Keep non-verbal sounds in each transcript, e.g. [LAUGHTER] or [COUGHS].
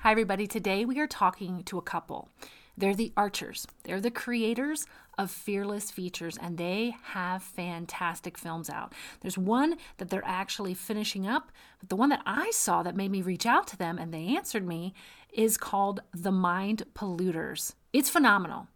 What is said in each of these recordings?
Hi, everybody. Today we are talking to a couple. They're the Archers. They're the creators of Fearless Features, and they have fantastic films out. There's one that they're actually finishing up, but the one that I saw that made me reach out to them and they answered me is called The Mind Polluters. It's phenomenal.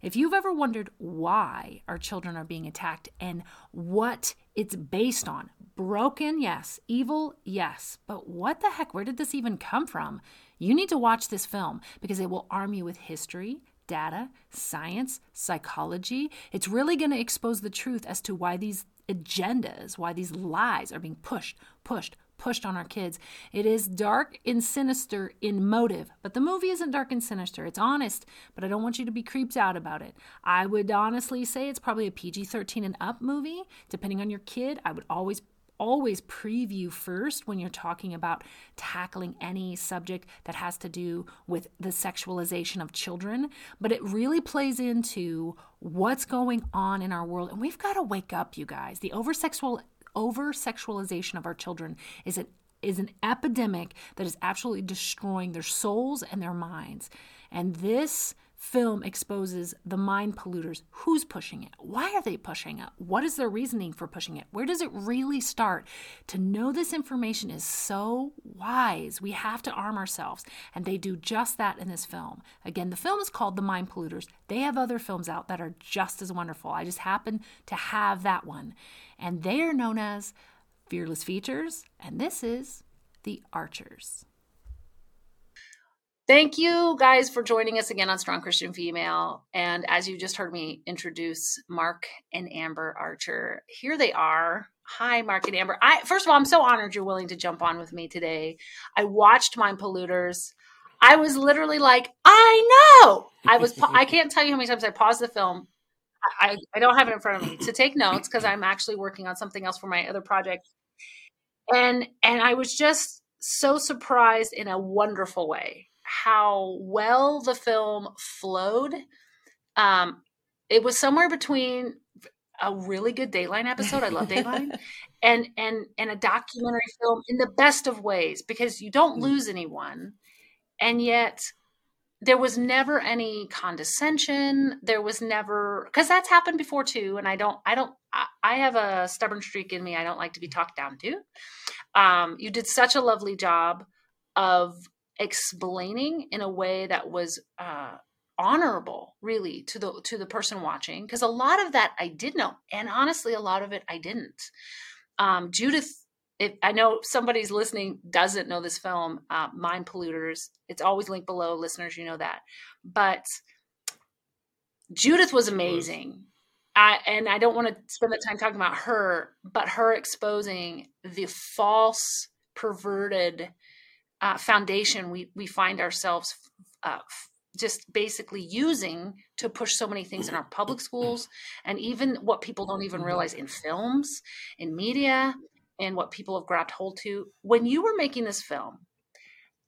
If you've ever wondered why our children are being attacked and what it's based on, broken, yes, evil, yes, but what the heck, where did this even come from? You need to watch this film because it will arm you with history, data, science, psychology. It's really going to expose the truth as to why these agendas, why these lies are being pushed, pushed, pushed on our kids. It is dark and sinister in motive, but the movie isn't dark and sinister. It's honest, but I don't want you to be creeped out about it. I would honestly say it's probably a PG 13 and up movie. Depending on your kid, I would always always preview first when you're talking about tackling any subject that has to do with the sexualization of children, but it really plays into what's going on in our world. And we've got to wake up, you guys. The over sexual over sexualization of our children is an is an epidemic that is absolutely destroying their souls and their minds. And this film exposes the mind polluters. Who's pushing it? Why are they pushing it? What is their reasoning for pushing it? Where does it really start? To know this information is so wise. We have to arm ourselves. And they do just that in this film. Again, the film is called The Mind Polluters. They have other films out that are just as wonderful. I just happen to have that one. And they are known as Fearless Features. And this is The Archers. Thank you guys for joining us again on Strong Christian Female. And as you just heard me introduce Mark and Amber Archer, here they are. Hi, Mark and Amber. I first of all, I'm so honored you're willing to jump on with me today. I watched Mind Polluters. I was literally like, I know. I was. I can't tell you how many times I paused the film. I, I don't have it in front of me to take notes because I'm actually working on something else for my other project. And and I was just so surprised in a wonderful way how well the film flowed. Um, it was somewhere between a really good Dateline episode. I love [LAUGHS] Dateline. and and and a documentary film in the best of ways because you don't mm. lose anyone and yet there was never any condescension there was never because that's happened before too and i don't i don't I, I, have a stubborn streak in me i don't like to be talked down to um, you did such a lovely job of explaining in a way that was uh, honorable really to the to the person watching because a lot of that i did know and honestly a lot of it i didn't. Um, judith if i know somebody's listening doesn't know this film uh, mind polluters. It's always linked below listeners you know that. But judith was amazing. I, and i don't want to spend the time talking about her but her exposing the false perverted uh, foundation we we find ourselves uh, just basically using to push so many things in our public schools and even what people don't even realize in films in media and what people have grabbed hold to. When you were making this film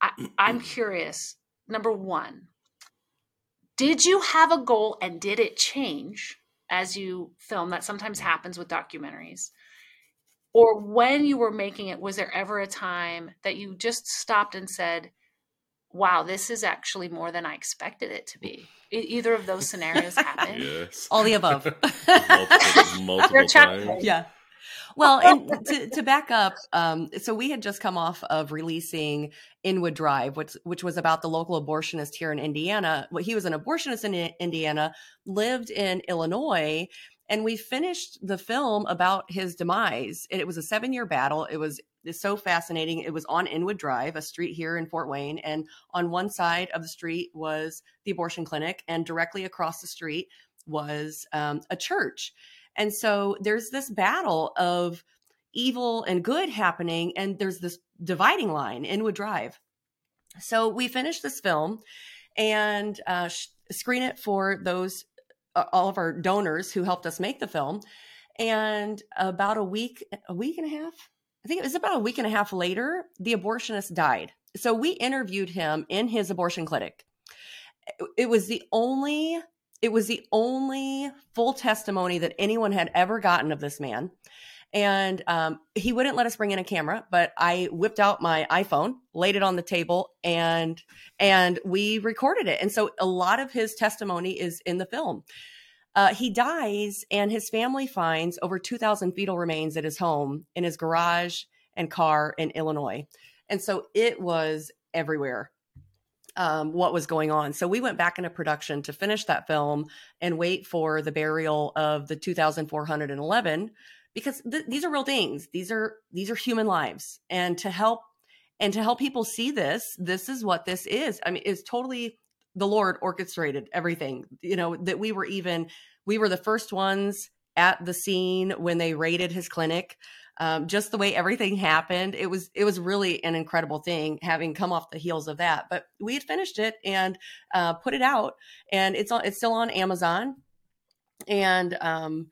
I, i'm [CLEARS THROAT] curious number one did you have a goal and did it change as you film? That sometimes happens with documentaries or when you were making it was there ever a time that you just stopped and said wow this is actually more than i expected it to be either of those scenarios happened? [LAUGHS] Yes. All the above. [LAUGHS] Multiple, multiple times. Yeah. Well, and to, to back up, um, so we had just come off of releasing Inwood Drive, which which was about the local abortionist here in Indiana. Well, he was an abortionist in Indiana, lived in Illinois, and we finished the film about his demise. It was a seven year battle. It was so fascinating. It was on Inwood Drive, a street here in Fort Wayne. And on one side of the street was the abortion clinic, and directly across the street was um, a church. And so there's this battle of evil and good happening, and there's this dividing line, Inwood Drive. So we finished this film and uh, sh- screen it for those all of our donors who helped us make the film. And about a week, a week and a half, I think it was about a week and a half later, the abortionist died. So we interviewed him in his abortion clinic. It was the only it was the only full testimony that anyone had ever gotten of this man. And um, he wouldn't let us bring in a camera, but I whipped out my iPhone, laid it on the table, and and we recorded it. And so a lot of his testimony is in the film. Uh, he dies, and his family finds over 2,000 fetal remains at his home, in his garage and car in Illinois. And so it was everywhere um, what was going on. So we went back into production to finish that film and wait for the burial of the 2,411 because th- these are real things. These are these are human lives, and to help and to help people see this, this is what this is. I mean, it's totally the Lord orchestrated everything. You know that we were even we were the first ones at the scene when they raided his clinic um, just the way everything happened it was it was really an incredible thing having come off the heels of that but we had finished it and uh, put it out and it's on it's still on amazon and um,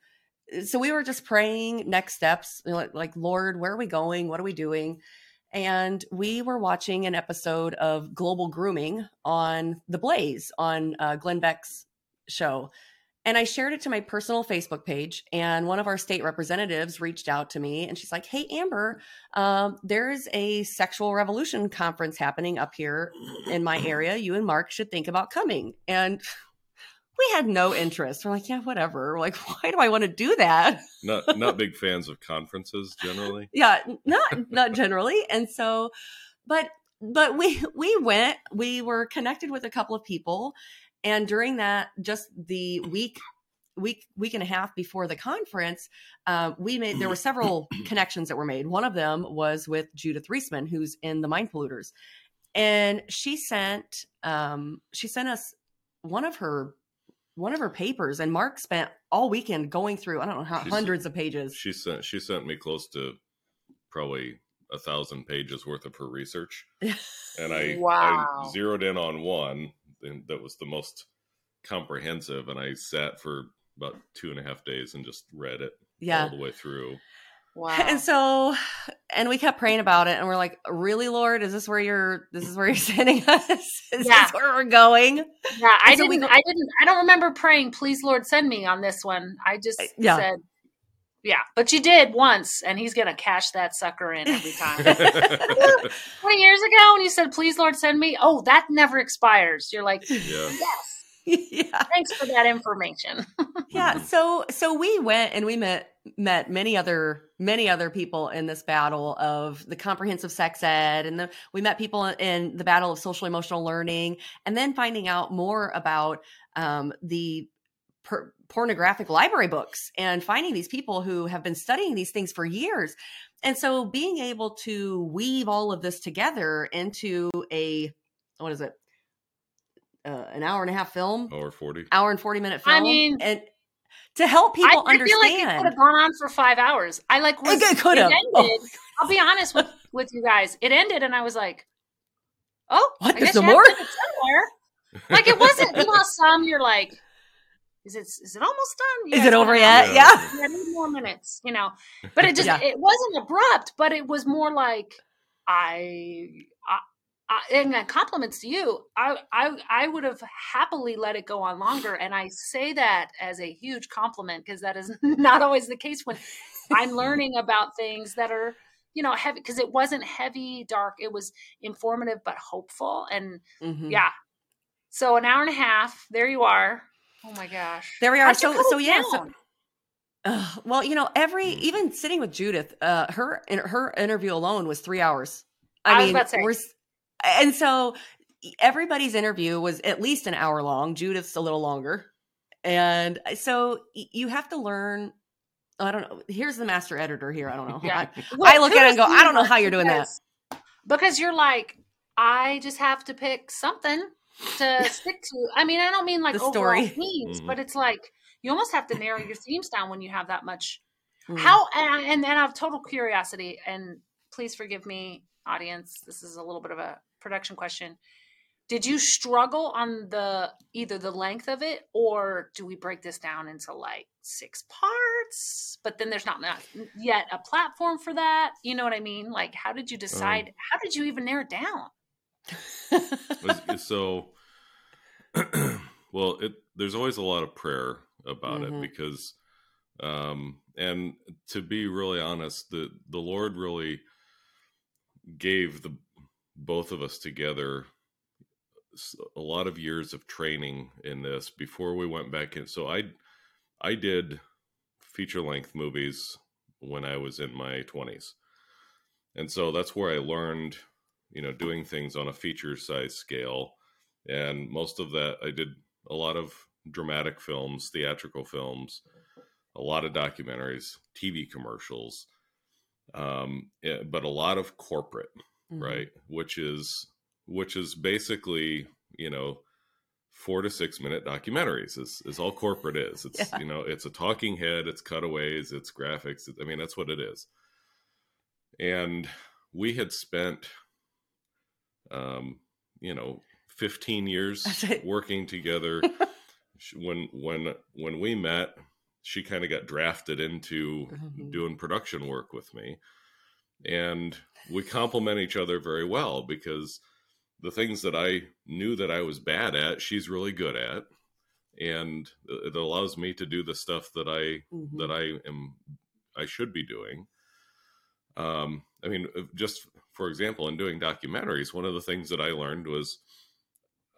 so we were just praying next steps like, lord where are we going what are we doing and we were watching an episode of global grooming on the blaze on uh, glenn beck's show and I shared it to my personal Facebook page. And one of our state representatives reached out to me and she's like, Hey, Amber, um, there's a sexual revolution conference happening up here in my area. You and Mark should think about coming. And we had no interest. We're like, yeah, whatever. like, [LAUGHS] why do I want to do that? [LAUGHS] Not not big fans of conferences generally. [LAUGHS] yeah, not not generally. And so, but but we we went. We were connected with a couple of people, and during that, just the week week week and a half before the conference uh, we made there were several [COUGHS] connections that were made one of them was with judith reisman who's in the mind polluters and she sent um, she sent us one of her one of her papers and mark spent all weekend going through i don't know how She hundreds of pages She sent she sent me close to probably a thousand pages worth of her research, [LAUGHS] and I, Wow. I zeroed in on one and that was the most comprehensive, and I sat for about two and a half days and just read it yeah all the way through. Wow. and so and we kept praying about it and we're like really lord is this where you're this is where you're [LAUGHS] sending us is Yeah. this where we're going yeah, I so didn't. go- I didn't. I don't remember praying, "Please, Lord, send me" on this one. I just uh, yeah. said, "Yeah," but you did once, and He's gonna cash that sucker in every time. [LAUGHS] Twenty years ago, when you said, "Please, Lord, send me," oh, that never expires. You're like, yeah, "Yes, yeah thanks for that information." [LAUGHS] yeah Mhm. so so we went and we met met many other many other people in this battle of the comprehensive sex ed and the, we met people in the battle of social emotional learning and then finding out more about um, the per- pornographic library books and finding these people who have been studying these things for years and so being able to weave all of this together into a what is it uh, an hour and a half film or forty. hour and 40 minute film I mean- and to help I, people I feel like it understand could have gone on for five hours. I like was, It could have. It ended. I'll be honest with with you guys. It ended, and I was like, "Oh, What? I There's no more? to end it somewhere." Like it wasn't. You know, some you're like, "Is it? Is it almost done? You is it over yet Yeah. yeah Yeah, I need more minutes. You know, [LAUGHS] but it just Yeah. it wasn't abrupt, but it was more like I. I and uh, compliments to you. I, I I would have happily let it go on longer, and I say that as a huge compliment because that is [LAUGHS] not always the case when I'm [LAUGHS] learning about things that are you know heavy because it wasn't heavy, dark. It was informative but hopeful, and Mhm. yeah. So an hour and a half. There you are. Oh my gosh. there we are so so it yeah so, uh, well you know every even sitting with judith uh her her interview alone was three hours i, I was mean about to say. we're and so everybody's interview was at least an hour long judith's a little longer and so you have to learn i don't know here's the master editor here i don't know [LAUGHS] Yeah. I- Well, look at it and go, I don't know how you're doing that. because- Because you're like, I just have to pick something to stick to. I mean, I don't mean like The overall story. themes, Mhm. but it's like you almost have to narrow your themes down when you have that much. Mm. How and and then I have total curiosity, and please forgive me, audience. This is a little bit of a production question. Did you struggle on the either the length of it, or do we break this down into like six parts? But then there's not, not yet a platform for that. You know what I mean? Like, how did you decide? how did you even narrow it down? [LAUGHS] It's- it's so [CLEARS THROAT] well it there's always a lot of prayer about Mhm. it because um and to be really honest, the the Lord really gave the both of us together a lot of years of training in this before we went back in. So I I did feature length movies when I was in my 20s. And so that's where I learned, you know, doing things on a feature size scale. And most of that I did a lot of dramatic films, theatrical films, a lot of documentaries, TV commercials, um, but a lot of corporate, mm-hmm. right? Which is which is basically you know four to six minute documentaries is, is all corporate is it's yeah. you know it's a talking head it's cutaways it's graphics i mean that's what it is and we had spent um you know 15 years working together [LAUGHS] when when when we met she kind of got drafted into mm-hmm. doing production work with me and we complement each other very well because the things that I knew that I was bad at, she's really good at, and it allows me to do the stuff that I mm-hmm. that I am I should be doing. Um, I mean, just for example, in doing documentaries, one of the things that I learned was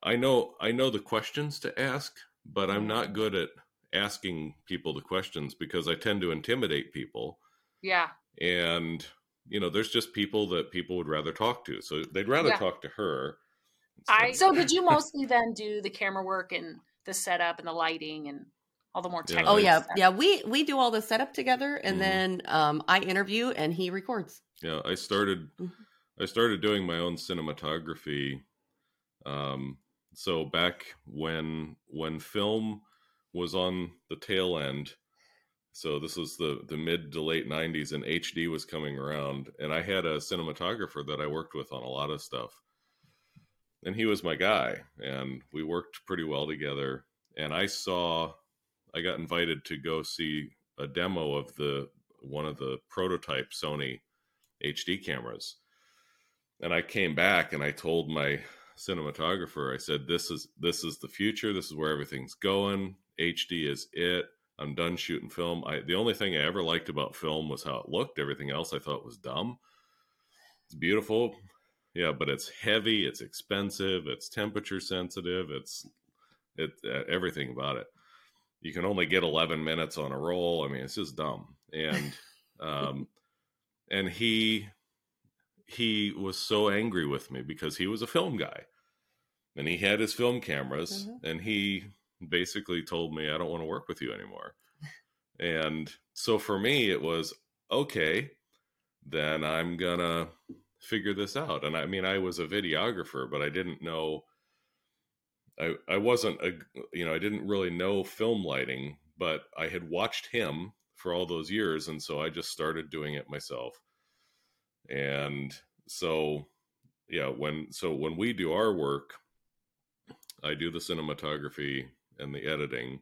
I know I know the questions to ask, but I'm not mm-hmm. good at asking people the questions because I tend to intimidate people. Yeah. And you know, there's just people that people would rather talk to. So they'd rather yeah. talk to her. I so did you mostly then do the camera work and the setup and the lighting and all the more technical. Oh yeah, stuff. yeah. We we do all the setup together, and mm-hmm. then um, I interview and he records. Yeah, I started. Mm-hmm. I started doing my own cinematography. Um, so back when when film was on the tail end, so this was the the mid to late 90s and HD was coming around and I had a cinematographer that I worked with on a lot of stuff. And he was my guy and we worked pretty well together and I saw I got invited to go see a demo of the one of the prototype Sony HD cameras. And I came back and I told my cinematographer I said this is this is the future, this is where everything's going. HD is it I'm done shooting film. I the only thing I ever liked about film was how it looked. Everything else I thought was dumb. It's beautiful, yeah, but it's heavy. It's expensive. It's temperature sensitive. It's it uh, everything about it. You can only get 11 minutes on a roll. I mean, it's just dumb. And [LAUGHS] um, and he he was so angry with me because he was a film guy and he had his film cameras mm-hmm. and he basically told me I don't want to work with you anymore. and so for me, it was okay, then I'm gonna figure this out. And I mean, I was a videographer, but I didn't know. I I wasn't a you know I didn't really know film lighting, but I had watched him for all those years, and so I just started doing it myself. And so yeah, when so when we do our work, I do the cinematography and the editing,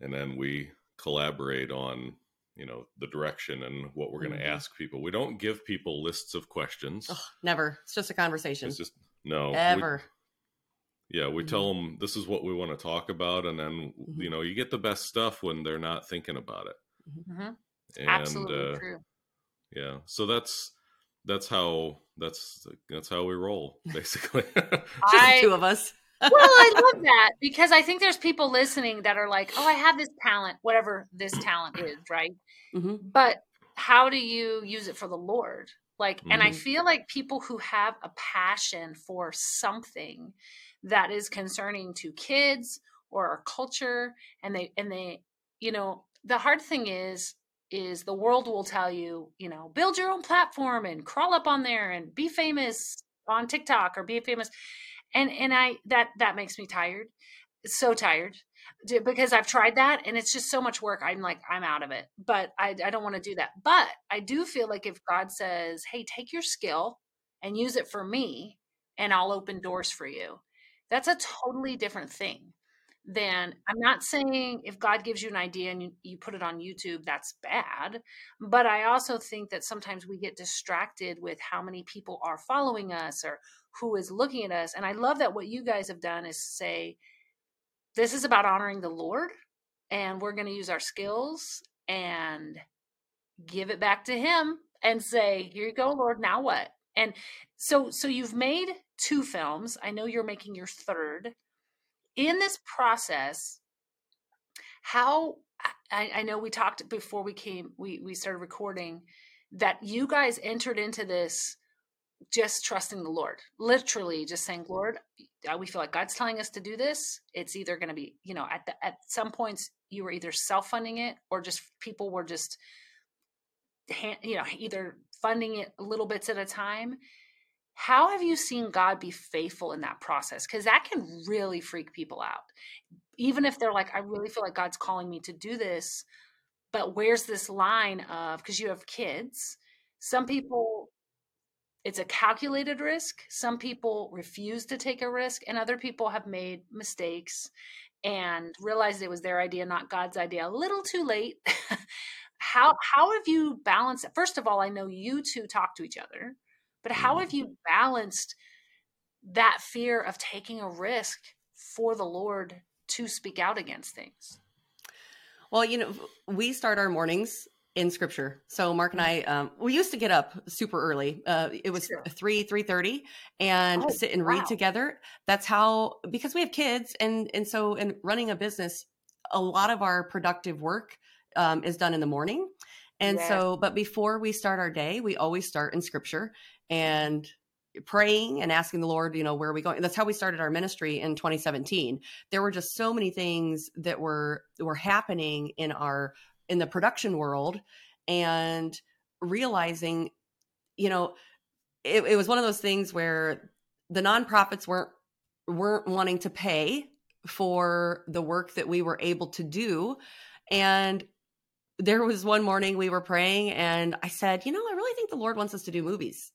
and then we collaborate on you know the direction and what we're going to mm-hmm. ask people. We don't give people lists of questions. Ugh, never. It's just a conversation. It's just no ever. We, yeah, we mm-hmm. tell them this is what we want to talk about, and then mm-hmm. you know you get the best stuff when they're not thinking about it. Mm-hmm. mm-hmm. And, Absolutely uh, true. Yeah, so that's that's how that's that's how we roll [LAUGHS] basically. [LAUGHS] I, two of us well, I [LAUGHS] love that because I think there's people listening that are like, "Oh, I have this talent, whatever this talent is, right?" Mm-hmm. But how do you use it for the Lord? Like, mm-hmm. and I mm-hmm. feel like people who have a passion for something that is concerning to kids or our culture, and they and they, you know, the hard thing is is the world will tell you, you know, build your own platform and crawl up on there and be famous on TikTok or be famous and and i that that makes me tired so tired because i've tried that and it's just so much work i'm like i'm out of it but i, I don't want to do that but i do feel like if god says hey take your skill and use it for me and i'll open doors for you that's a totally different thing than i'm not saying if god gives you an idea and you, you put it on youtube that's bad but i also think that sometimes we get distracted with how many people are following us or who is looking at us. And I love that what you guys have done is say, this is about honoring the Lord, and we're going to use our skills and give it back to him and say, "Here you go, Lord. Now what?" And so so you've made two films. I know you're making your third. In this process, how I, I know we talked before we came we we started recording that you guys entered into this just trusting the Lord, literally just saying, Lord, uh, we feel like God's telling us to do this. It's either going to be, you know, at the, at some points you were either self funding it or just people were just, you know, either funding it little bits at a time. How have you seen God be faithful in that process? Because that can really freak people out. Even if they're like, I really feel like God's calling me to do this, but where's this line of, because you have kids, some people it's a calculated risk. Some people refuse to take a risk, and other people have made mistakes and realized it was their idea, not God's idea, a little too late. [LAUGHS] how how have you balanced? First of all, I know you two talk to each other, but how have you mm-hmm. balanced that fear of taking a risk for the Lord to speak out against things? Well, you know, we start our mornings in scripture. So Mark and I, um, we used to get up super early. Uh, it was sure. three, three thirty, and oh, sit and wow. read together. That's how because we have kids, and and so in running a business, a lot of our productive work um, is done in the morning. And so, but before we start our day, we always start in scripture and praying and asking the Lord, you know, where are we going? That's how we started our ministry in 2017. There were just so many things that were were happening in our in the production world and realizing, you know, it, it was one of those things where the nonprofits weren't weren't wanting to pay for the work that we were able to do and there was one morning we were praying and i said you know i really think the lord wants us to do movies.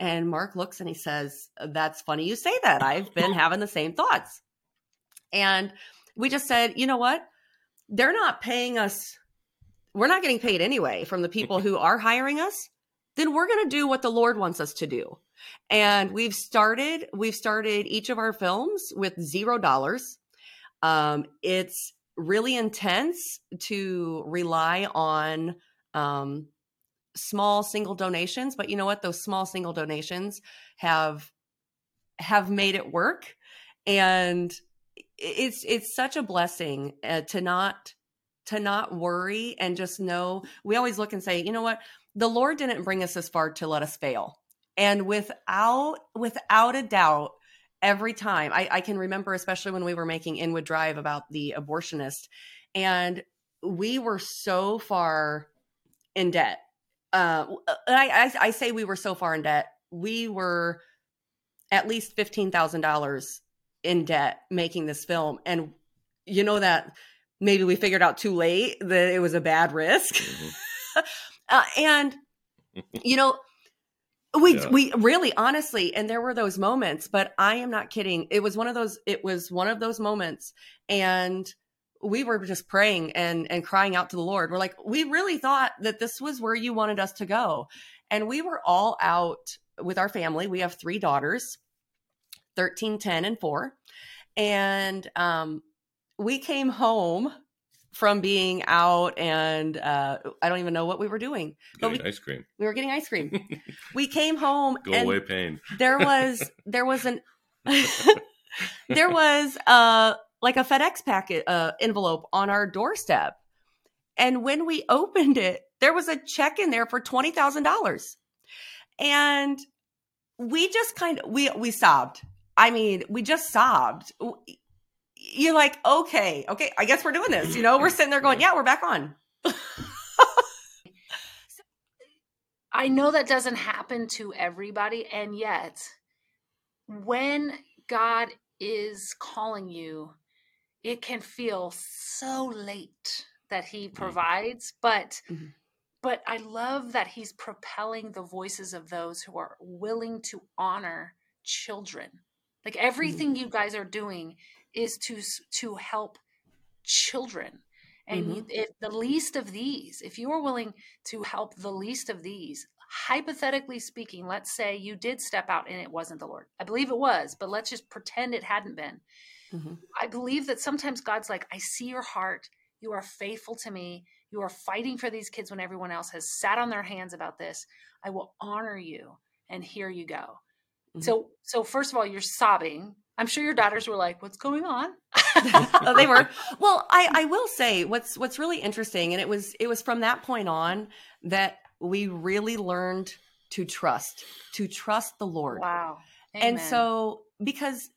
And mark looks and he says that's funny you say that. I've been [LAUGHS] having the same thoughts. And we just said you know what? They're not paying us we're not getting paid anyway from the people who are hiring us, then we're going to do what the Lord wants us to do. And we've started, we've started each of our films with zero dollars. Um, it's really intense to rely on um, small single donations, but you know what? Those small single donations have have made it work, and it's it's such a blessing uh, to not to not worry and just know we always look and say, you know what? The Lord didn't bring us this far to let us fail. And without without a doubt, every time I, I can remember, especially when we were making Inwood Drive about the abortionist, and we were so far in debt. Uh, I, I, I say we were so far in debt. We were at least fifteen thousand dollars in debt making this film, and you know that maybe we figured out too late that it was a bad risk. Mm-hmm. [LAUGHS] uh, and you know, we yeah. we really honestly and there were those moments, but I am not kidding. It was one of those it was one of those moments and we were just praying and and crying out to the Lord. We're like, we really thought that this was where you wanted us to go. And we were all out with our family. We have three daughters, 13, 10, and 4. And um we came home from being out and uh, I don't even know what we were doing. Getting we, ice cream. We were getting ice cream. [LAUGHS] we came home. Go away pain. There was [LAUGHS] there was an [LAUGHS] there was uh like a FedEx packet uh, envelope on our doorstep, and when we opened it, there was a check in there for twenty thousand dollars, and we just kind of we we sobbed. I mean, we just sobbed you're like, okay, okay, I guess we're doing this. You know, we're sitting there going, yeah, we're back on. [LAUGHS] I know that doesn't happen to everybody. And yet, when God is calling you, it can feel so late that He mm-hmm. provides. But mm-hmm. but I love that He's propelling the voices of those who are willing to honor children. Like everything mm-hmm. you guys are doing is to to help children and mm-hmm. if the least of these if you are willing to help the least of these hypothetically speaking let's say you did step out and it wasn't the lord i believe it was but let's just pretend it hadn't been mm-hmm. i believe that sometimes god's like i see your heart you are faithful to me You are fighting for these kids when everyone else has sat on their hands about this. I will honor you. And here you go. Mm-hmm. So, so first of all, you're sobbing. I'm sure your daughters were like, "What's going on?" [LAUGHS] oh, they were. Well, I, I will [LAUGHS] say what's what's really interesting, and it was it was from that point on that we really learned to trust, to trust the Lord. Wow. Amen. And so, because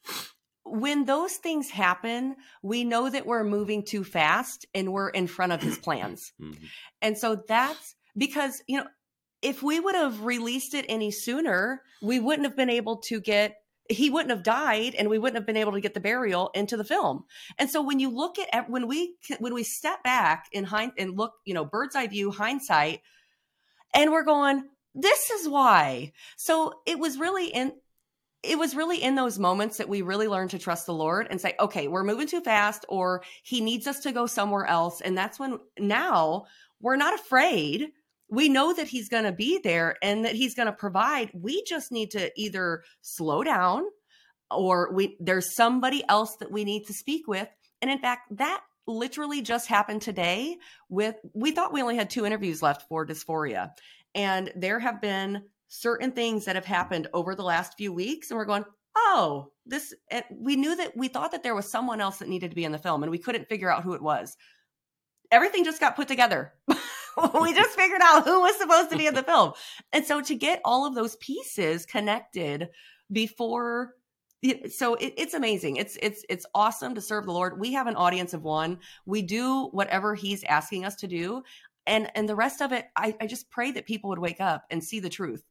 when those things happen, we know that we're moving too fast and we're in front of his [CLEARS THROAT] plans. Mm-hmm. And so that's because, you know, if we would have released it any sooner, we wouldn't have been able to get he wouldn't have died and we wouldn't have been able to get the burial into the film. And so when you look at when we when we step back in hind and look, you know, bird's eye view hindsight and we're going this is why. So it was really in it was really in those moments that we really learned to trust the Lord and say, okay, we're moving too fast or he needs us to go somewhere else. And that's when now we're not afraid. We know that he's going to be there and that he's going to provide. We just need to either slow down or we there's somebody else that we need to speak with. And in fact, that literally just happened today with we thought we only had two interviews left for dysphoria. And there have been certain things that have happened over the last few weeks and we're going oh this we knew that we thought that there was someone else that needed to be in the film and we couldn't figure out who it was everything just got put together [LAUGHS] [LAUGHS] we just figured out who was supposed to be in the film and so to get all of those pieces connected before so it, it's amazing it's it's it's awesome to serve the lord we have an audience of one we do whatever he's asking us to do and and the rest of it I, I just pray that people would wake up and see the truth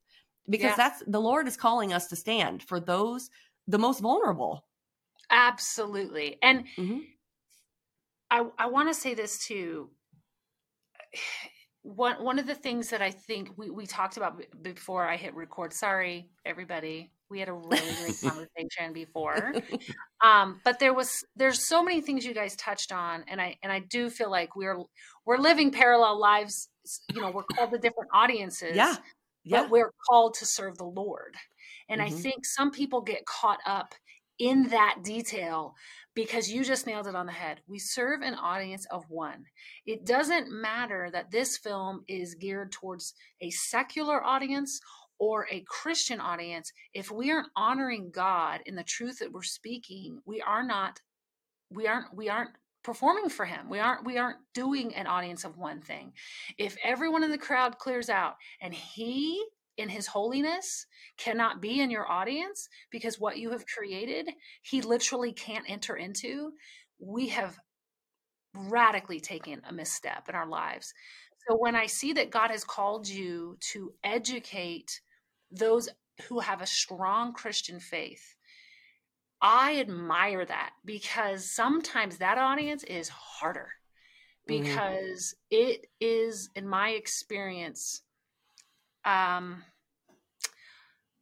because yeah. that's the Lord is calling us to stand for those the most vulnerable. Absolutely. And mm-hmm. I I want to say this too. One one of the things that I think we, we talked about before I hit record. Sorry, everybody. We had a really great [LAUGHS] conversation before. Um, but there was there's so many things you guys touched on, and I and I do feel like we're we're living parallel lives. You know, we're called to different audiences. Yeah yeah. but we're called to serve the Lord. And mm-hmm. I think some people get caught up in that detail because you just nailed it on the head. We serve an audience of one. It doesn't matter that this film is geared towards a secular audience or a Christian audience. If we aren't honoring God in the truth that we're speaking, we are not we aren't we aren't performing for him. We aren't we aren't doing an audience of one thing. If everyone in the crowd clears out and he in his holiness cannot be in your audience because what you have created he literally can't enter into, we have radically taken a misstep in our lives. So when I see that God has called you to educate those who have a strong Christian faith I admire that because sometimes that audience is harder mm-hmm. because mm-hmm. it is, in my experience, um,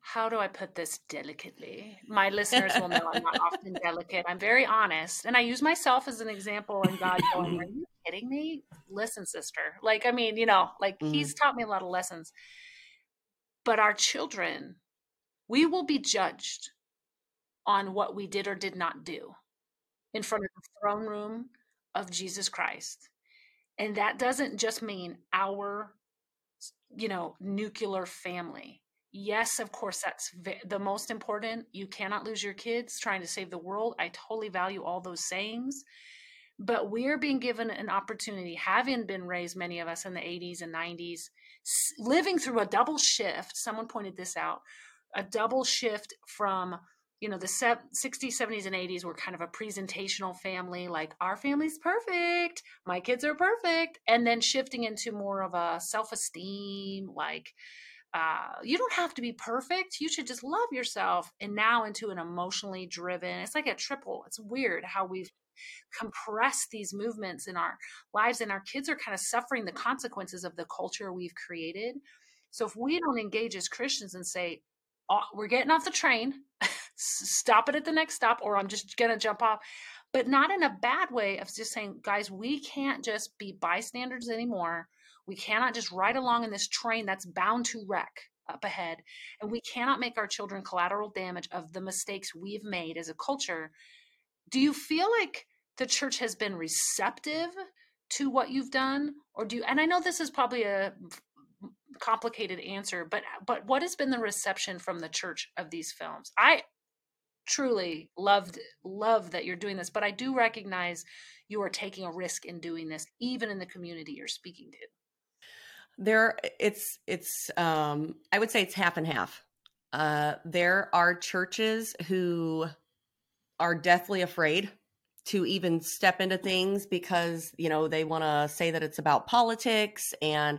how do I put this delicately? My listeners will know I'm not [LAUGHS] often delicate. I'm very honest. And I use myself as an example and God going, Are you kidding me? Listen, sister. Like, I mean, you know, like mm-hmm. he's taught me a lot of lessons. But our children, we will be judged on what we did or did not do in front of the throne room of Jesus Christ. And that doesn't just mean our, you know, nuclear family. Yes, of course, that's the most important. You cannot lose your kids trying to save the world. I totally value all those sayings. But we're being given an opportunity, having been raised, many of us in the 80s and 90s, living through a double shift. Someone pointed this out a double shift from you know the 60s 70s and 80s were kind of a presentational family like our family's perfect. My kids are perfect. And then shifting into more of a self-esteem like uh, you don't have to be perfect. You should just love yourself. And now into an emotionally driven it's like a triple. It's weird how we've compressed these movements in our lives and our kids are kind of suffering the consequences of the culture we've created. So if we don't engage as christians and say we're getting off the train [LAUGHS] stop it at the next stop or I'm just going to jump off. But not in a bad way of just saying, guys, we can't just be bystanders anymore. We cannot just ride along in this train that's bound to wreck up ahead. And we cannot make our children collateral damage of the mistakes we've made as a culture. Do you feel like the church has been receptive to what you've done or do you, and I know this is probably a complicated answer, but but what has been the reception from the church of these films? I truly loved love that you're doing this, but I do recognize you are taking a risk in doing this, even in the community you're speaking to. There, it's it's um, I would say it's half and half. Uh, there are churches who are deathly afraid to even step into things because you know they want to say that it's about politics and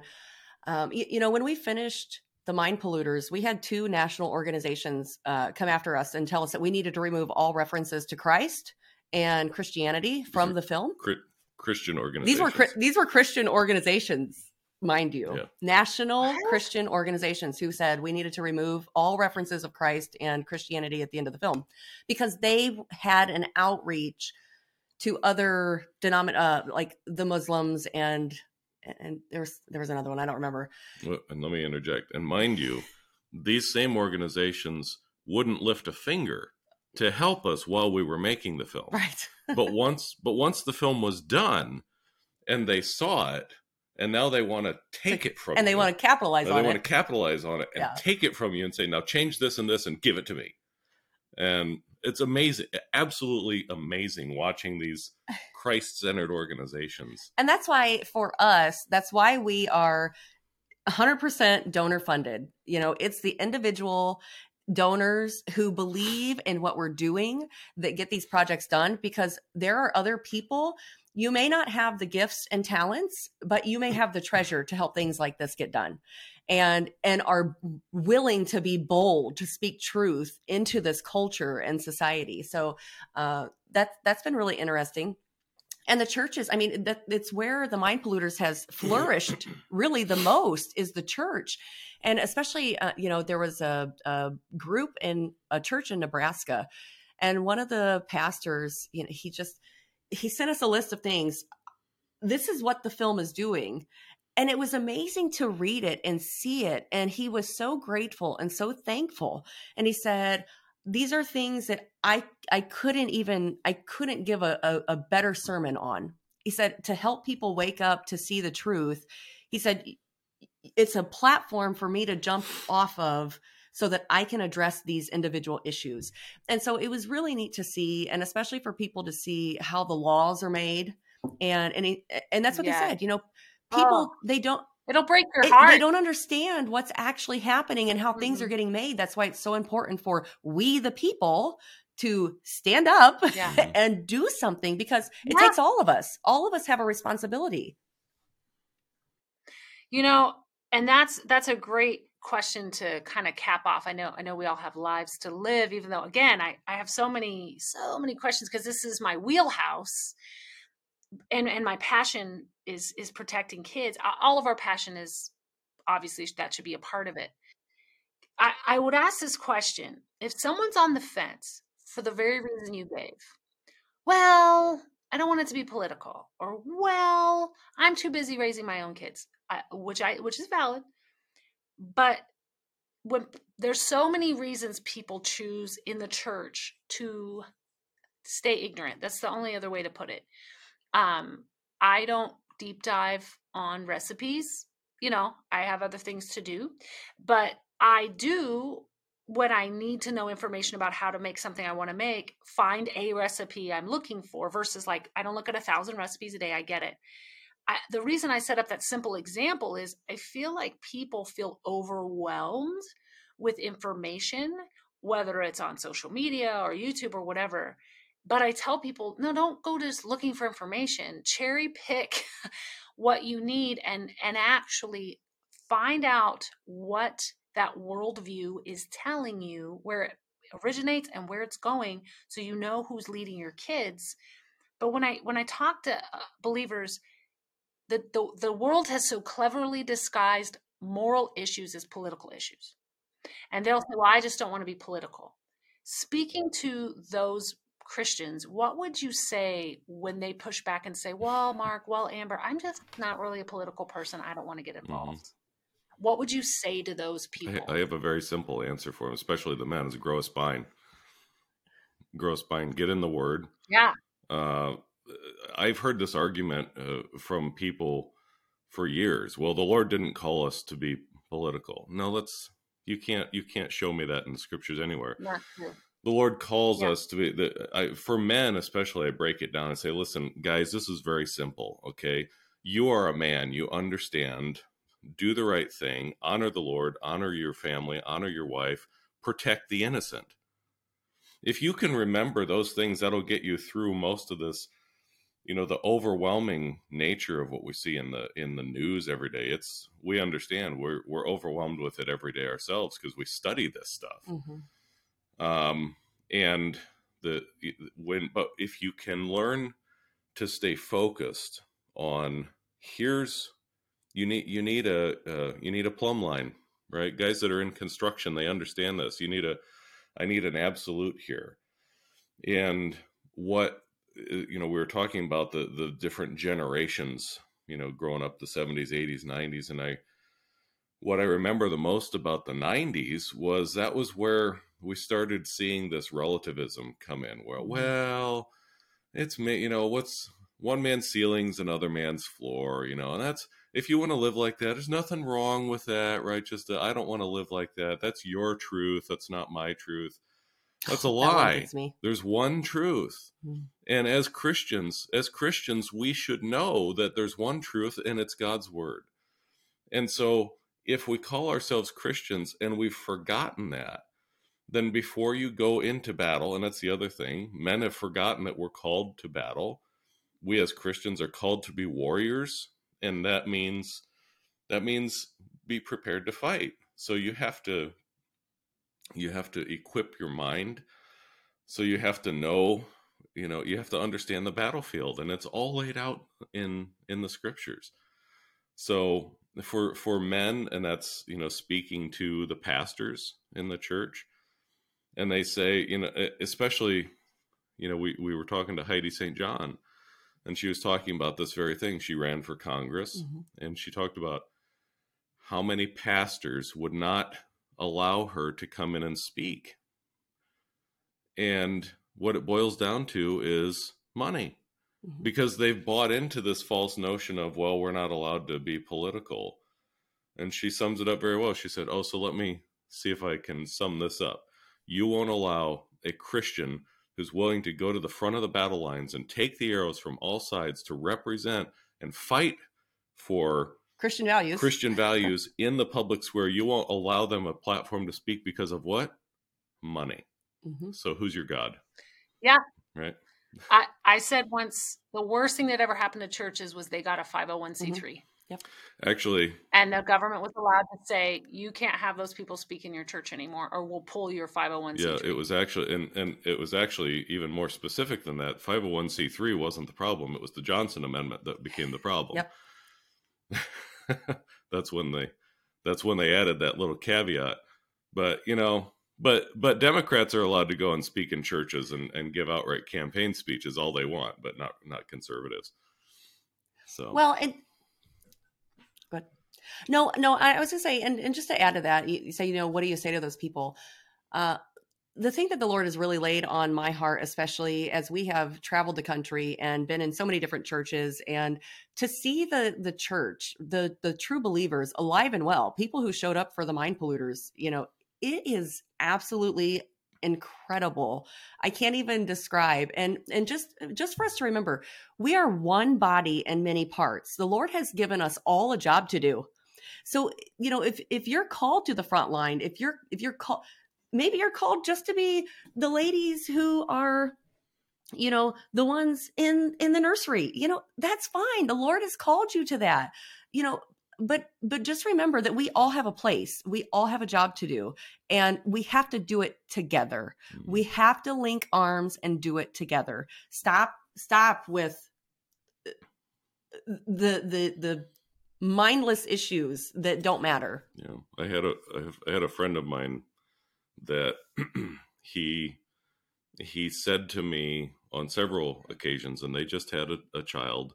um, you, you, know when we finished the mind polluters we had two national organizations uh, come after us and tell us that we needed to remove all references to christ and christianity from the film. Christian organizations these were these were christian organizations mind you, yeah. national Christian organizations who said we needed to remove all references of Christ and Christianity at the end of the film because they had an outreach to other denomin uh, like the Muslims and and there was there was another one I don't remember. And let me interject. And mind you, these same organizations wouldn't lift a finger to help us while we were making the film. Right. [LAUGHS] but once but once the film was done and they saw it, and now they want to take it from and you. they want to capitalize on they it. want to capitalize on it and yeah. take it from you and say now change this and this and give it to me and it's amazing absolutely amazing watching these christ-centered organizations. And that's why for us that's why we are 100% donor funded you know it's the individual donors who believe in what we're doing that get these projects done because there are other people. You may not have the gifts and talents but you may have the treasure to help things like this get done. And and are willing to be bold to speak truth into this culture and society. So uh, that that's been really interesting and the churches i mean that it's where the mind polluters has [LAUGHS] flourished really the most is the church and especially uh, you know there was a, a group in a church in nebraska and one of the pastors you know he just he sent us a list of things. This is what the film is doing. And it was amazing to read it and see it. And he was so grateful and so thankful. And he said, these are things that I I couldn't even I couldn't give a, a, a better sermon on. He said to help people wake up to see the truth. He said it's a platform for me to jump off of so that I can address these individual issues. And so it was really neat to see, and especially for people to see how the laws are made. And and he, and that's what yeah. they said. You know, oh. people oh. they don't It'll break your heart. they don't understand what's actually happening and how mm-hmm. things are mm-hmm. getting made. That's why it's so important for we, the people, to stand up yeah. [LAUGHS] and do something because it yeah. takes all of us. All of us have a responsibility. You know, and that's that's a great question to kind of cap off i know i know we all have lives to live even though again i, I have so many so many questions because this is my wheelhouse and and my passion is is protecting kids all of our passion is obviously that should be a part of it. I i would ask this question if someone's on the fence for the very reason you gave well i don't want it to be political or well i'm too busy raising my own kids I, which i which is valid but when there's so many reasons people choose in the church to stay ignorant. That's the only other way to put it um i don't deep dive on recipes you know i have other things to do but i do when i need to know information about how to make something i want to make find a recipe i'm looking for versus like i don't look at a thousand recipes a day i get it I, the reason I set up that simple example is I feel like people feel overwhelmed with information, whether it's on social media or YouTube or whatever. But I tell people, no, don't go just looking for information. Cherry pick [LAUGHS] what you need and and actually find out what that worldview is telling you, where it originates and where it's going, so you know who's leading your kids. But when I when I talk to uh, believers, the, the, the world has so cleverly disguised moral issues as political issues. And they'll say, well, I just don't want to be political. Speaking to those Christians, what would you say when they push back and say, well, Mark, well, Amber, I'm just not really a political person. I don't want to get mm-hmm. involved. Mm-hmm. What would you say to those people? I, I have a very simple answer for them, especially the men, is grow a spine. Grow a spine, get in the word. Yeah. Uh, I've heard this argument uh, from people for years. Well, the Lord didn't call us to be political. No, let's you can't you can't show me that in the scriptures anywhere. The Lord calls yeah. us to be the I, for men especially. I break it down and say, listen, guys, this is very simple. Okay, you are a man. You understand. Do the right thing. Honor the Lord. Honor your family. Honor your wife. Protect the innocent. If you can remember those things, that'll get you through most of this you know the overwhelming nature of what we see in the in the news every day it's we understand we're we're overwhelmed with it every day ourselves because we study this stuff mm-hmm. Um and the when but if you can learn to stay focused on here's you need you need a uh, you need a plumb line right? Guys that are in construction they understand this. You need a i need an absolute here. And what uh, you know we were talking about the the different generations you know growing up the 70s 80s 90s and i what i remember the most about the 90s was that was where we started seeing this relativism come in well mm-hmm. well it's me you know what's one man's ceiling's another man's floor you know and that's if you want to live like that there's nothing wrong with that right just uh, i don't want to live like that that's your truth that's not my truth that's a [SIGHS] lie. That There's one truth. Mm. And as Christians, as Christians, we should know that there's one truth and it's God's word. And so if we call ourselves Christians and we've forgotten that, then before you go into battle, and that's the other thing, men have forgotten that we're called to battle. We as Christians are called to be warriors, and that means that means be prepared to fight. So you have to you have to equip your mind so you have to know you know you have to understand the battlefield and it's all laid out in in the scriptures so for for men and that's you know speaking to the pastors in the church and they say you know especially you know we we were talking to Heidi St. John and she was talking about this very thing she ran for congress mm-hmm. and she talked about how many pastors would not allow her to come in and speak. And what it boils down to is money mm-hmm. because they've bought into this false notion of, well, we're not allowed to be political. And she sums it up very well. She said, Oh, so let me see if I can sum this up. You won't allow a Christian who's willing to go to the front of the battle lines and take the arrows from all sides to represent and fight for Christian values. Christian [LAUGHS] values in the public square. You won't allow them a platform to speak because of what? Money. Mm-hmm. So who's your God? Yeah. Right. I, I said once the worst thing that ever happened to churches was they got a 501c3. Mm-hmm. Yep. Actually, and the government was allowed to say you can't have those people speak in your church anymore, or we'll pull your 501c3. Yeah, it was actually, and and it was actually even more specific than that. 501c3 wasn't the problem; it was the Johnson Amendment that became the problem. Yep. [LAUGHS] that's when they that's when they added that little caveat. But you know, but but Democrats are allowed to go and speak in churches and, and give outright campaign speeches all they want, but not not conservatives. So well, and but no, no, I was gonna say, and, and just to add to that, you, you say, you know, what do you say to those people? Uh, the thing that the Lord has really laid on my heart, especially as we have traveled the country and been in so many different churches, and to see the the church, the the true believers alive and well, people who showed up for the mind polluters, you know, it is absolutely incredible. I can't even describe and and just just for us to remember we are one body and many parts. The lord has given us all a job to do so you know if if you're called to the front line if you're if you're called maybe you're called just to be the ladies who are you know the ones in in the nursery you know that's fine. The lord has called you to that you know but but just remember that we all have a place. We all have a job to do and we have to do it together. Mm-hmm. we have to link arms and do it together. Stop stop with uh, the the the mindless issues that don't matter yeah i had a i had a friend of mine that [CLEARS THROAT] he he said to me on several occasions, and they just had a, a child,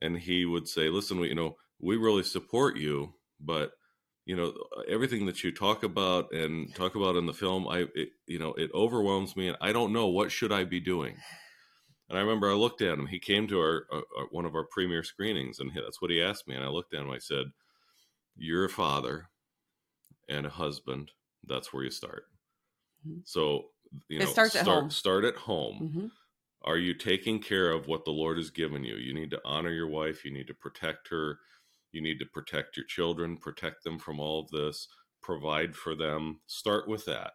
and he would say, "Listen, we, you know, we really support you, but." you know everything that you talk about and talk about in the film i it, you know it overwhelms me and i don't know what should i be doing And I remember I looked at him. He came to our, uh, uh one of our premiere screenings, and that's what he asked me. And I looked at him. I said, "You're a father and a husband. That's where you start. Mm-hmm. So you know, it starts start, at home. Start at home. Mm-hmm. Are you taking care of what the Lord has given you? You need to honor your wife. You need to protect her. You need to protect your children, protect them from all of this, provide for them. Start with that.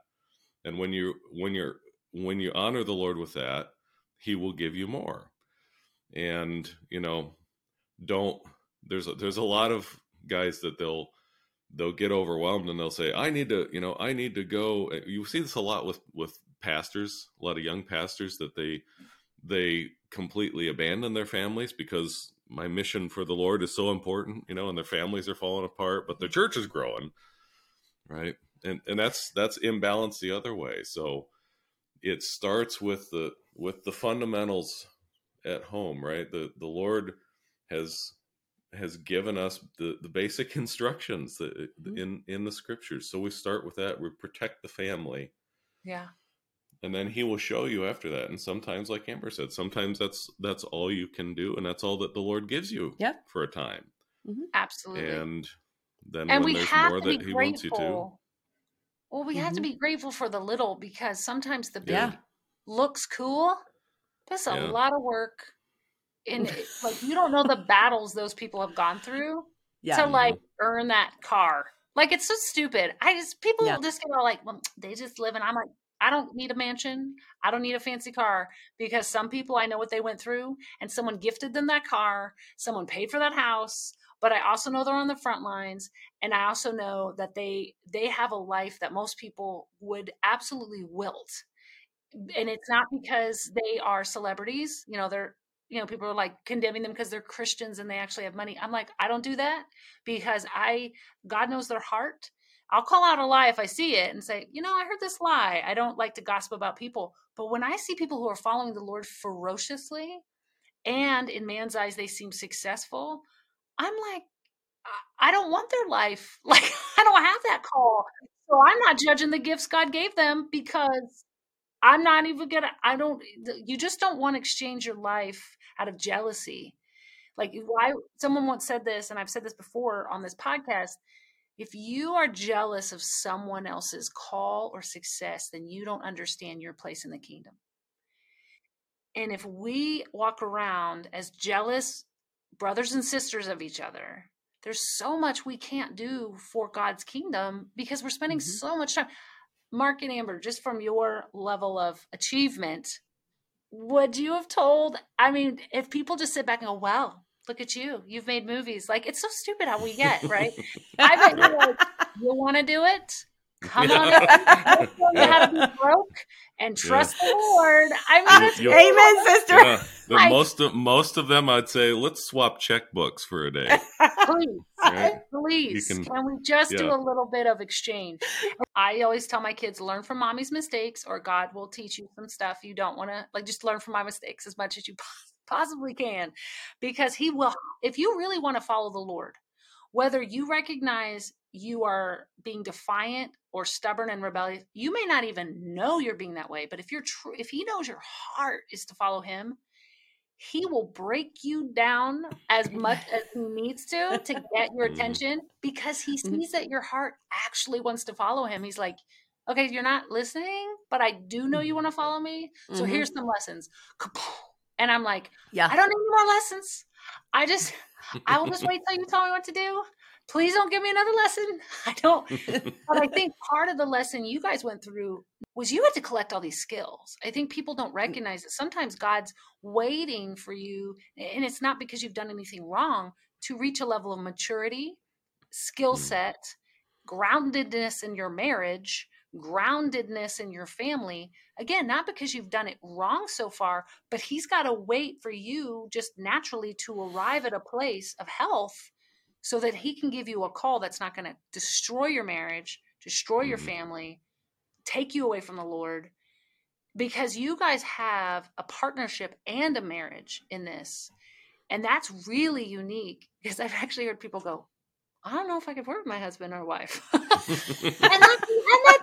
And when you when you're when you honor the Lord with that, he will give you more. And, you know, don't there's a, there's a lot of guys that they'll they'll get overwhelmed and they'll say i need to you know i need to go. You see this a lot with with pastors a lot of young pastors that they they completely abandon their families because my mission for the lord is so important you know and their families are falling apart but the church is growing right? And and that's that's imbalance the other way. So it starts with the with the fundamentals at home right the the lord has has given us the the basic [LAUGHS] instructions that mm-hmm. in in the scriptures so we start with that we protect the family yeah and then he will show you after that and sometimes like amber said sometimes that's that's all you can do and that's all that the lord gives you yeah. for a time mm-hmm. absolutely and then and when there's more that he wants you to well, we mm-hmm. have to mm-hmm. be grateful for the little because sometimes the big yeah. Looks cool. That's a yeah. lot of work. And [LAUGHS] like you don't know the battles those people have gone through yeah. to like earn that car. Like it's so stupid. I just people yeah. just get all like, well, they just live and I'm like, I don't need a mansion. I don't need a fancy car because some people I know what they went through and someone gifted them that car, someone paid for that house, but I also know they're on the front lines and I also know that they they have a life that most people would absolutely wilt. And it's not because they are celebrities, you know, they're you know, people are like condemning them because they're Christians and they actually have money. I'm like, I don't do that because I God knows their heart. I'll call out a lie if I see it and say, you know, I heard this lie. I don't like to gossip about people. But when I see people who are following the Lord ferociously and in man's eyes they seem successful, I'm like, I don't want their life. [LAUGHS] Like, I don't have that call. So I'm not judging the gifts God gave them because I'm not even gonna, I don't, you just don't want to exchange your life out of jealousy. Like, why someone once said this, and I've said this before on this podcast if you are jealous of someone else's call or success, then you don't understand your place in the kingdom. And if we walk around as jealous brothers and sisters of each other. There's so much we can't do for God's kingdom because we're spending mm-hmm. so much time. Mark and Amber, just from your level of achievement, would you have told? I mean, if people just sit back and go, well, look at you, you've made movies. Like, it's so stupid how we get, right? [LAUGHS] I bet you're like, you want to do it? Come on, you how to be broke and trust yeah. the Lord. I mean, you, amen, sister. Yeah. I, most of most of them, I'd say, let's swap checkbooks for a day. Please, right? please, can, can, we just yeah. do a little bit of exchange? I always tell my kids, learn from mommy's mistakes, or God will teach you some stuff you don't want to like. Just learn from my mistakes as much as you possibly can, because He will. If you really want to follow the Lord, whether you recognize you are being defiant or stubborn and rebellious you may not even know you're being that way but if you're true if he knows your heart is to follow him he will break you down as much as he needs to to get your mm-hmm. attention because he mm-hmm. sees that your heart actually wants to follow him he's like okay you're not listening but i do know you want to follow me so mm-hmm. here's some lessons and i'm like yeah i don't need more lessons i just i will just [LAUGHS] wait till you tell me what to do please don't give me another lesson. [LAUGHS] I don't. but I think [LAUGHS] part of the lesson you guys went through was you had to collect all these skills. I think people don't mm. recognize that sometimes God's waiting for you, and it's not because you've done anything wrong, to reach a level of maturity, skill mm. set, groundedness in your marriage, groundedness in your family. Again, not because you've done it wrong so far, but He's got to wait for you just naturally to arrive at a place of health so that he can give you a call that's not going to destroy your marriage, destroy your mm-hmm. family, take you away from the Lord because you guys have a partnership and a marriage in this. And that's really unique because I've actually heard people go, I don't know if I could work with my husband or wife. [LAUGHS] and, that's, and that's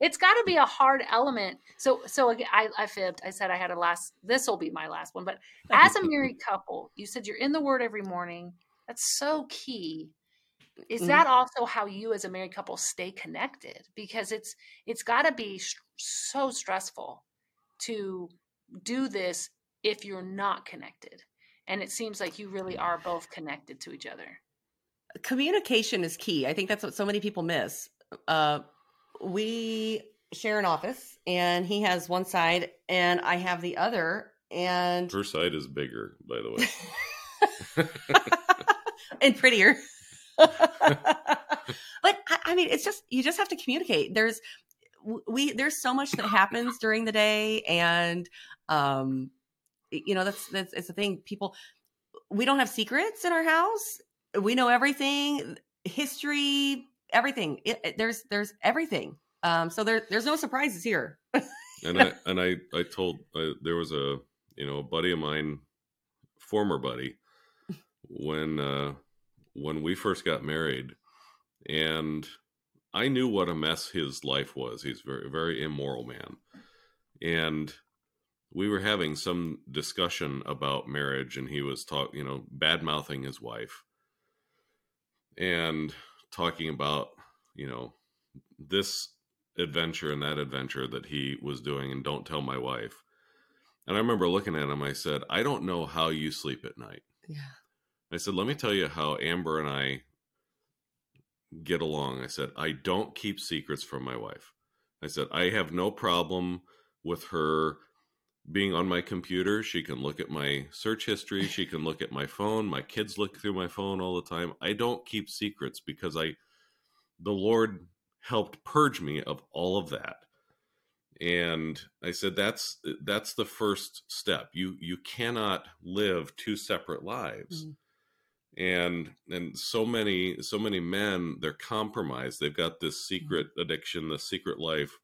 it's got to be a hard element. So, so again, I, I fibbed. I said I had a last. This will be my last one. But as a married couple, you said you're in the Word every morning. That's so key. Is mm-hmm. that also how you, as a married couple, stay connected? Because it's it's got to be so stressful to do this if you're not connected. And it seems like you really are both connected to each other. Communication is key. I think that's what so many people miss. Uh, we share an office and he has one side and I have the other and her side is bigger by the way. [LAUGHS] [LAUGHS] And prettier. But I mean it's just you just have to communicate. There's we there's so much that happens during the day and um you know that's that's it's a thing. People we don't have secrets in our house. We know everything. History everything. It, it, there's there's everything. Um, so there there's no surprises here. and I and I I told uh, there was a you know a buddy of mine, former buddy, when uh, when we first got married, and I knew what a mess his life was. He's very very immoral man, and we were having some discussion about marriage, and he was talk you know bad mouthing his wife, and talking about you know this adventure and that adventure that he was doing and don't tell my wife. And i remember looking at him i said i don't know how you sleep at night. Yeah. I said let me tell you how amber and i get along. I said i don't keep secrets from my wife. I said i have no problem with her being on my computer. She can look at my search history. She can look at my phone. My kids look through my phone all the time. I don't keep secrets because I, the Lord helped purge me of all of that. And I said, that's, that's the first step. You, you cannot live two separate lives. Mm-hmm. And, and so many, so many men, they're compromised. They've got this mm-hmm. secret addiction, the secret life,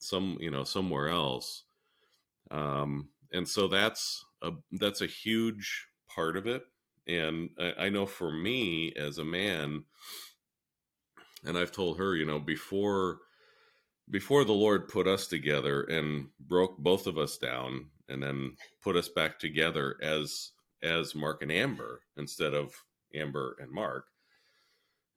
some, you know, somewhere else um, and so that's a that's a huge part of it. And I, I know for me as a man and i've told her you know before before the lord put us together and broke both of us down and then put us back together as as mark and amber instead of amber and mark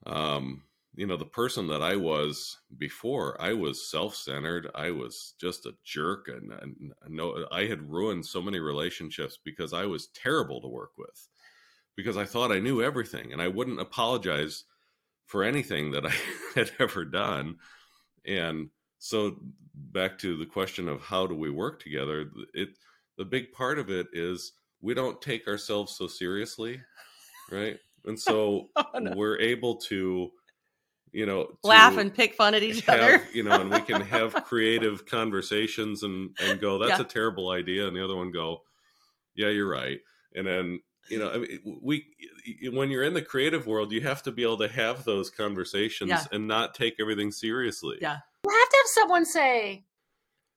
um you know the person that i was before i was self-centered i was just a jerk and, and no i had ruined so many relationships because i was terrible to work with because i thought i knew everything and i wouldn't apologize for anything that i [LAUGHS] had ever done and so back to the question of how do we work together it the big part of it is we don't take ourselves so seriously right and so [LAUGHS] oh, no. we're able to you know laugh and pick fun at each have, other. you know and we can [LAUGHS] have creative conversations and and go that's yeah. a terrible idea and the other one go yeah you're right. And then you know I mean, we when you're in the creative world you have to be able to have those conversations yeah. and not take everything seriously. Yeah. You have to have someone say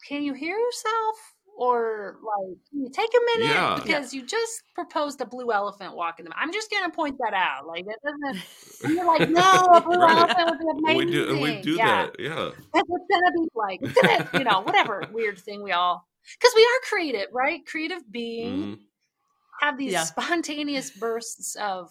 can you hear yourself or like you take a minute yeah. because yeah. you just proposed a blue elephant walking them. I'm just gonna point that out. Like that doesn't [LAUGHS] you're like, no, a blue right. elephant would be amazing. We do and we do yeah. that, yeah. That's [LAUGHS] it's gonna be like gonna, you know, whatever weird thing we all because we are creative, right? Creative being mm-hmm. have these spontaneous bursts of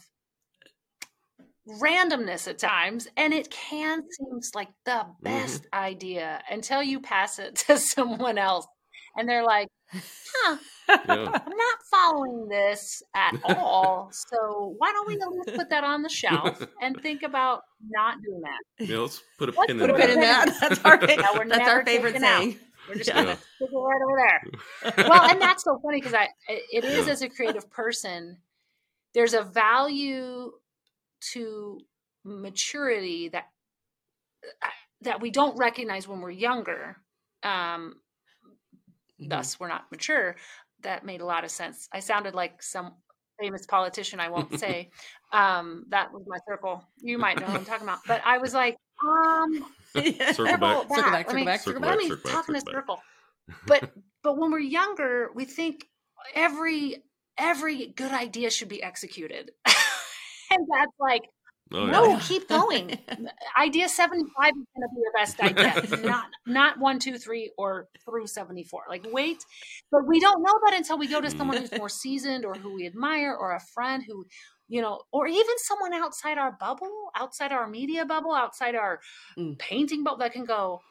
randomness at times and it can seem like the mm-hmm. best mm-hmm. idea until you pass it [LAUGHS] to someone else and they're like, huh, [LAUGHS] yeah. I'm not following this at all. So why don't we at least put that on the shelf [LAUGHS] and think about not doing that? Yeah, let's put a let's pin, put in, a pin in that. [LAUGHS] That's our, that's our favorite thing. We're just yeah. gonna stick it right over there. well, and that's so funny because I it is as a creative person, there's a value to maturity that that we don't recognize when we're younger. Um, mm-hmm. thus we're not mature that made a lot of sense. I sounded like some famous politician i won't [LAUGHS] say um that was my circle. You might know what i'm talking about but i was like um [LAUGHS] circle back. circle back circle back circle back let me talk in a circle. But [LAUGHS] but when we're younger we think every every good idea should be executed. And that's like Oh, no, yeah. keep going. idea 75 is going to be your best idea, [LAUGHS] not not one, two, three, or through 74. Like, wait. But we don't know that until we go to someone who's more seasoned or who we admire or a friend who, you know, or even someone outside our bubble, outside our media bubble, outside our mm. painting bubble that can go,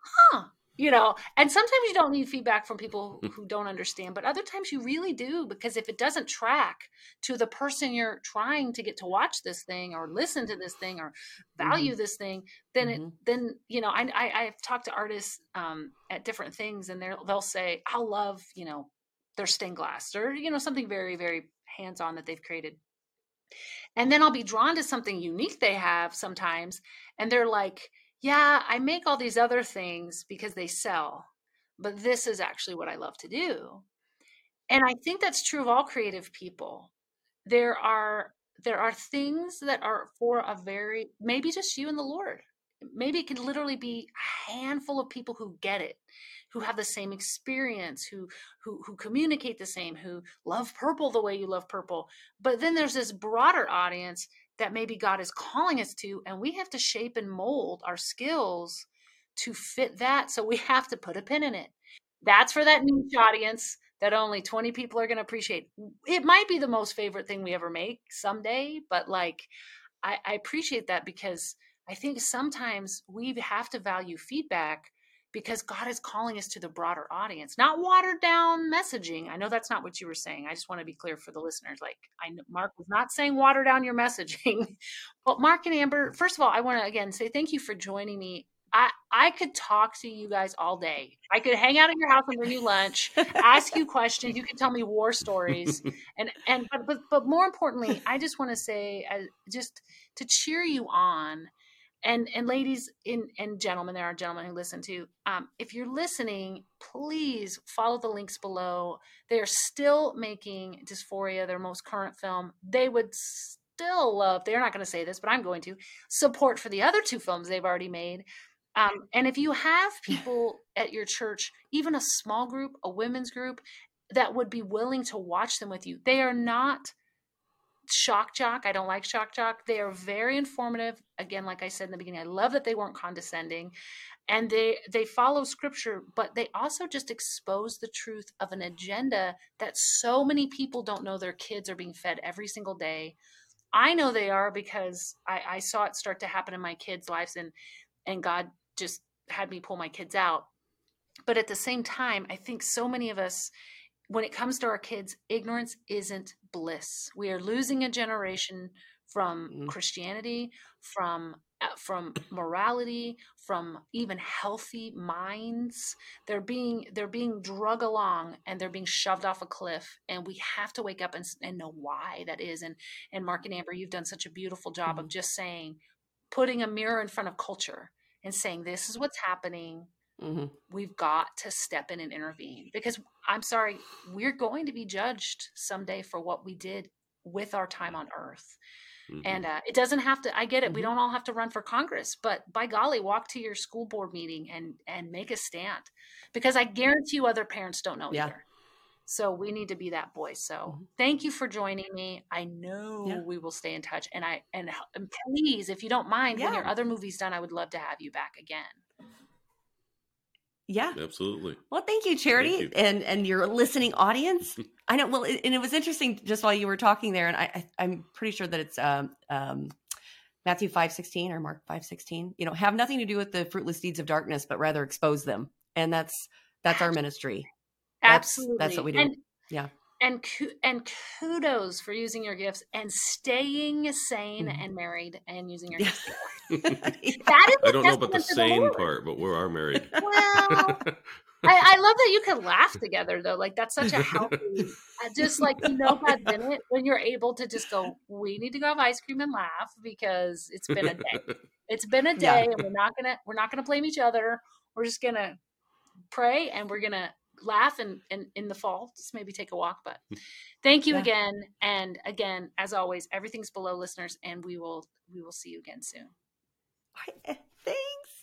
huh, you know and sometimes you don't need feedback from people [LAUGHS] who don't understand but other times you really do because if it doesn't track to the person you're trying to get to watch this thing or listen to this thing or value mm-hmm. this thing then mm-hmm. it then you know I, I i've talked to artists um at different things and they'll they'll say i'll love you know their stained glass or you know something very very hands on that they've created and then i'll be drawn to something unique they have sometimes and they're like yeah, I make all these other things because they sell, but this is actually what I love to do. And I think that's true of all creative people. There are there are things that are for a very maybe just you and the Lord. Maybe it could literally be a handful of people who get it, who have the same experience, who who who communicate the same, who love purple the way you love purple. But then there's this broader audience that maybe God is calling us to, and we have to shape and mold our skills to fit that. So we have to put a pin in it. That's for that niche audience that only 20 people are going to appreciate. It might be the most favorite thing we ever make someday, but like, I, I appreciate that because I think sometimes we have to value feedback because God is calling us to the broader audience, not watered down messaging. I know that's not what you were saying. I just want to be clear for the listeners. Like, I know Mark was not saying water down your messaging. [LAUGHS] but Mark and Amber, first of all, I want to again say thank you for joining me. I I could talk to you guys all day. I could hang out at your house and bring you lunch, [LAUGHS] ask you questions. You could tell me war stories, [LAUGHS] and and but but, but more importantly, I just want to say, uh, just to cheer you on and and ladies in and gentlemen there are gentlemen who listen to um, if you're listening please follow the links below. They're still making dysphoria their most current film. They would still love they're not going to say this but i'm going to support for the other two films they've already made. Um, and if you have people [LAUGHS] at your church even a small group a women's group that would be willing to watch them with you. They are not shock jock. I don't like shock jock. They are very informative. Again, like I said in the beginning, I love that they weren't condescending and they they follow scripture, but they also just expose the truth of an agenda that so many people don't know their kids are being fed every single day. I know they are because I, I saw it start to happen in my kids' lives and and God just had me pull my kids out. But at the same time, I think so many of us when it comes to our kids, ignorance isn't bliss. We are losing a generation from mm-hmm. Christianity, from uh, from morality, from even healthy minds. They're being they're being drug along and they're being shoved off a cliff. And we have to wake up and, and know why that is. And and Mark and Amber, you've done such a beautiful job mm-hmm. of just saying, putting a mirror in front of culture and saying this is what's happening Mm-hmm. We've got to step in and intervene because I'm sorry, we're going to be judged someday for what we did with our time on earth. Mm-hmm. And uh, it doesn't have to. I get it. Mm-hmm. We don't all have to run for Congress, but by golly, walk to your school board meeting and and make a stand, because I guarantee you, other parents don't know yeah. either. So we need to be that voice. So mm-hmm. thank you for joining me. I know yeah. we will stay in touch, and I and, and please, if you don't mind, yeah. when your other movie's done, I would love to have you back again. Yeah, absolutely. Well, thank you, Charity, thank you. and and your listening audience. [LAUGHS] I know. Well, and it was interesting just while you were talking there, and I, I am pretty sure that it's um, um, Matthew five sixteen or Mark five sixteen. You know, have nothing to do with the fruitless deeds of darkness, but rather expose them, and that's that's our ministry. Absolutely, that's, that's what we do. And, yeah, and and kudos for using your gifts and staying sane mm-hmm. and married and using your gifts. [LAUGHS] [LAUGHS] that is I don't know about the sane part, but we are married. Well, I, I, love that you can laugh together though. Like that's such a healthy, uh, just like you know God's in it when you're able to just go. We need to go have ice cream and laugh because it's been a day. [LAUGHS] It's been a day, yeah. and we're not gonna we're not gonna blame each other. We're just gonna pray and we're gonna laugh and, and in the fall just maybe take a walk but hmm. thank you yeah. again and again as always everything's below listeners and we will we will see you again soon. Eh, thanks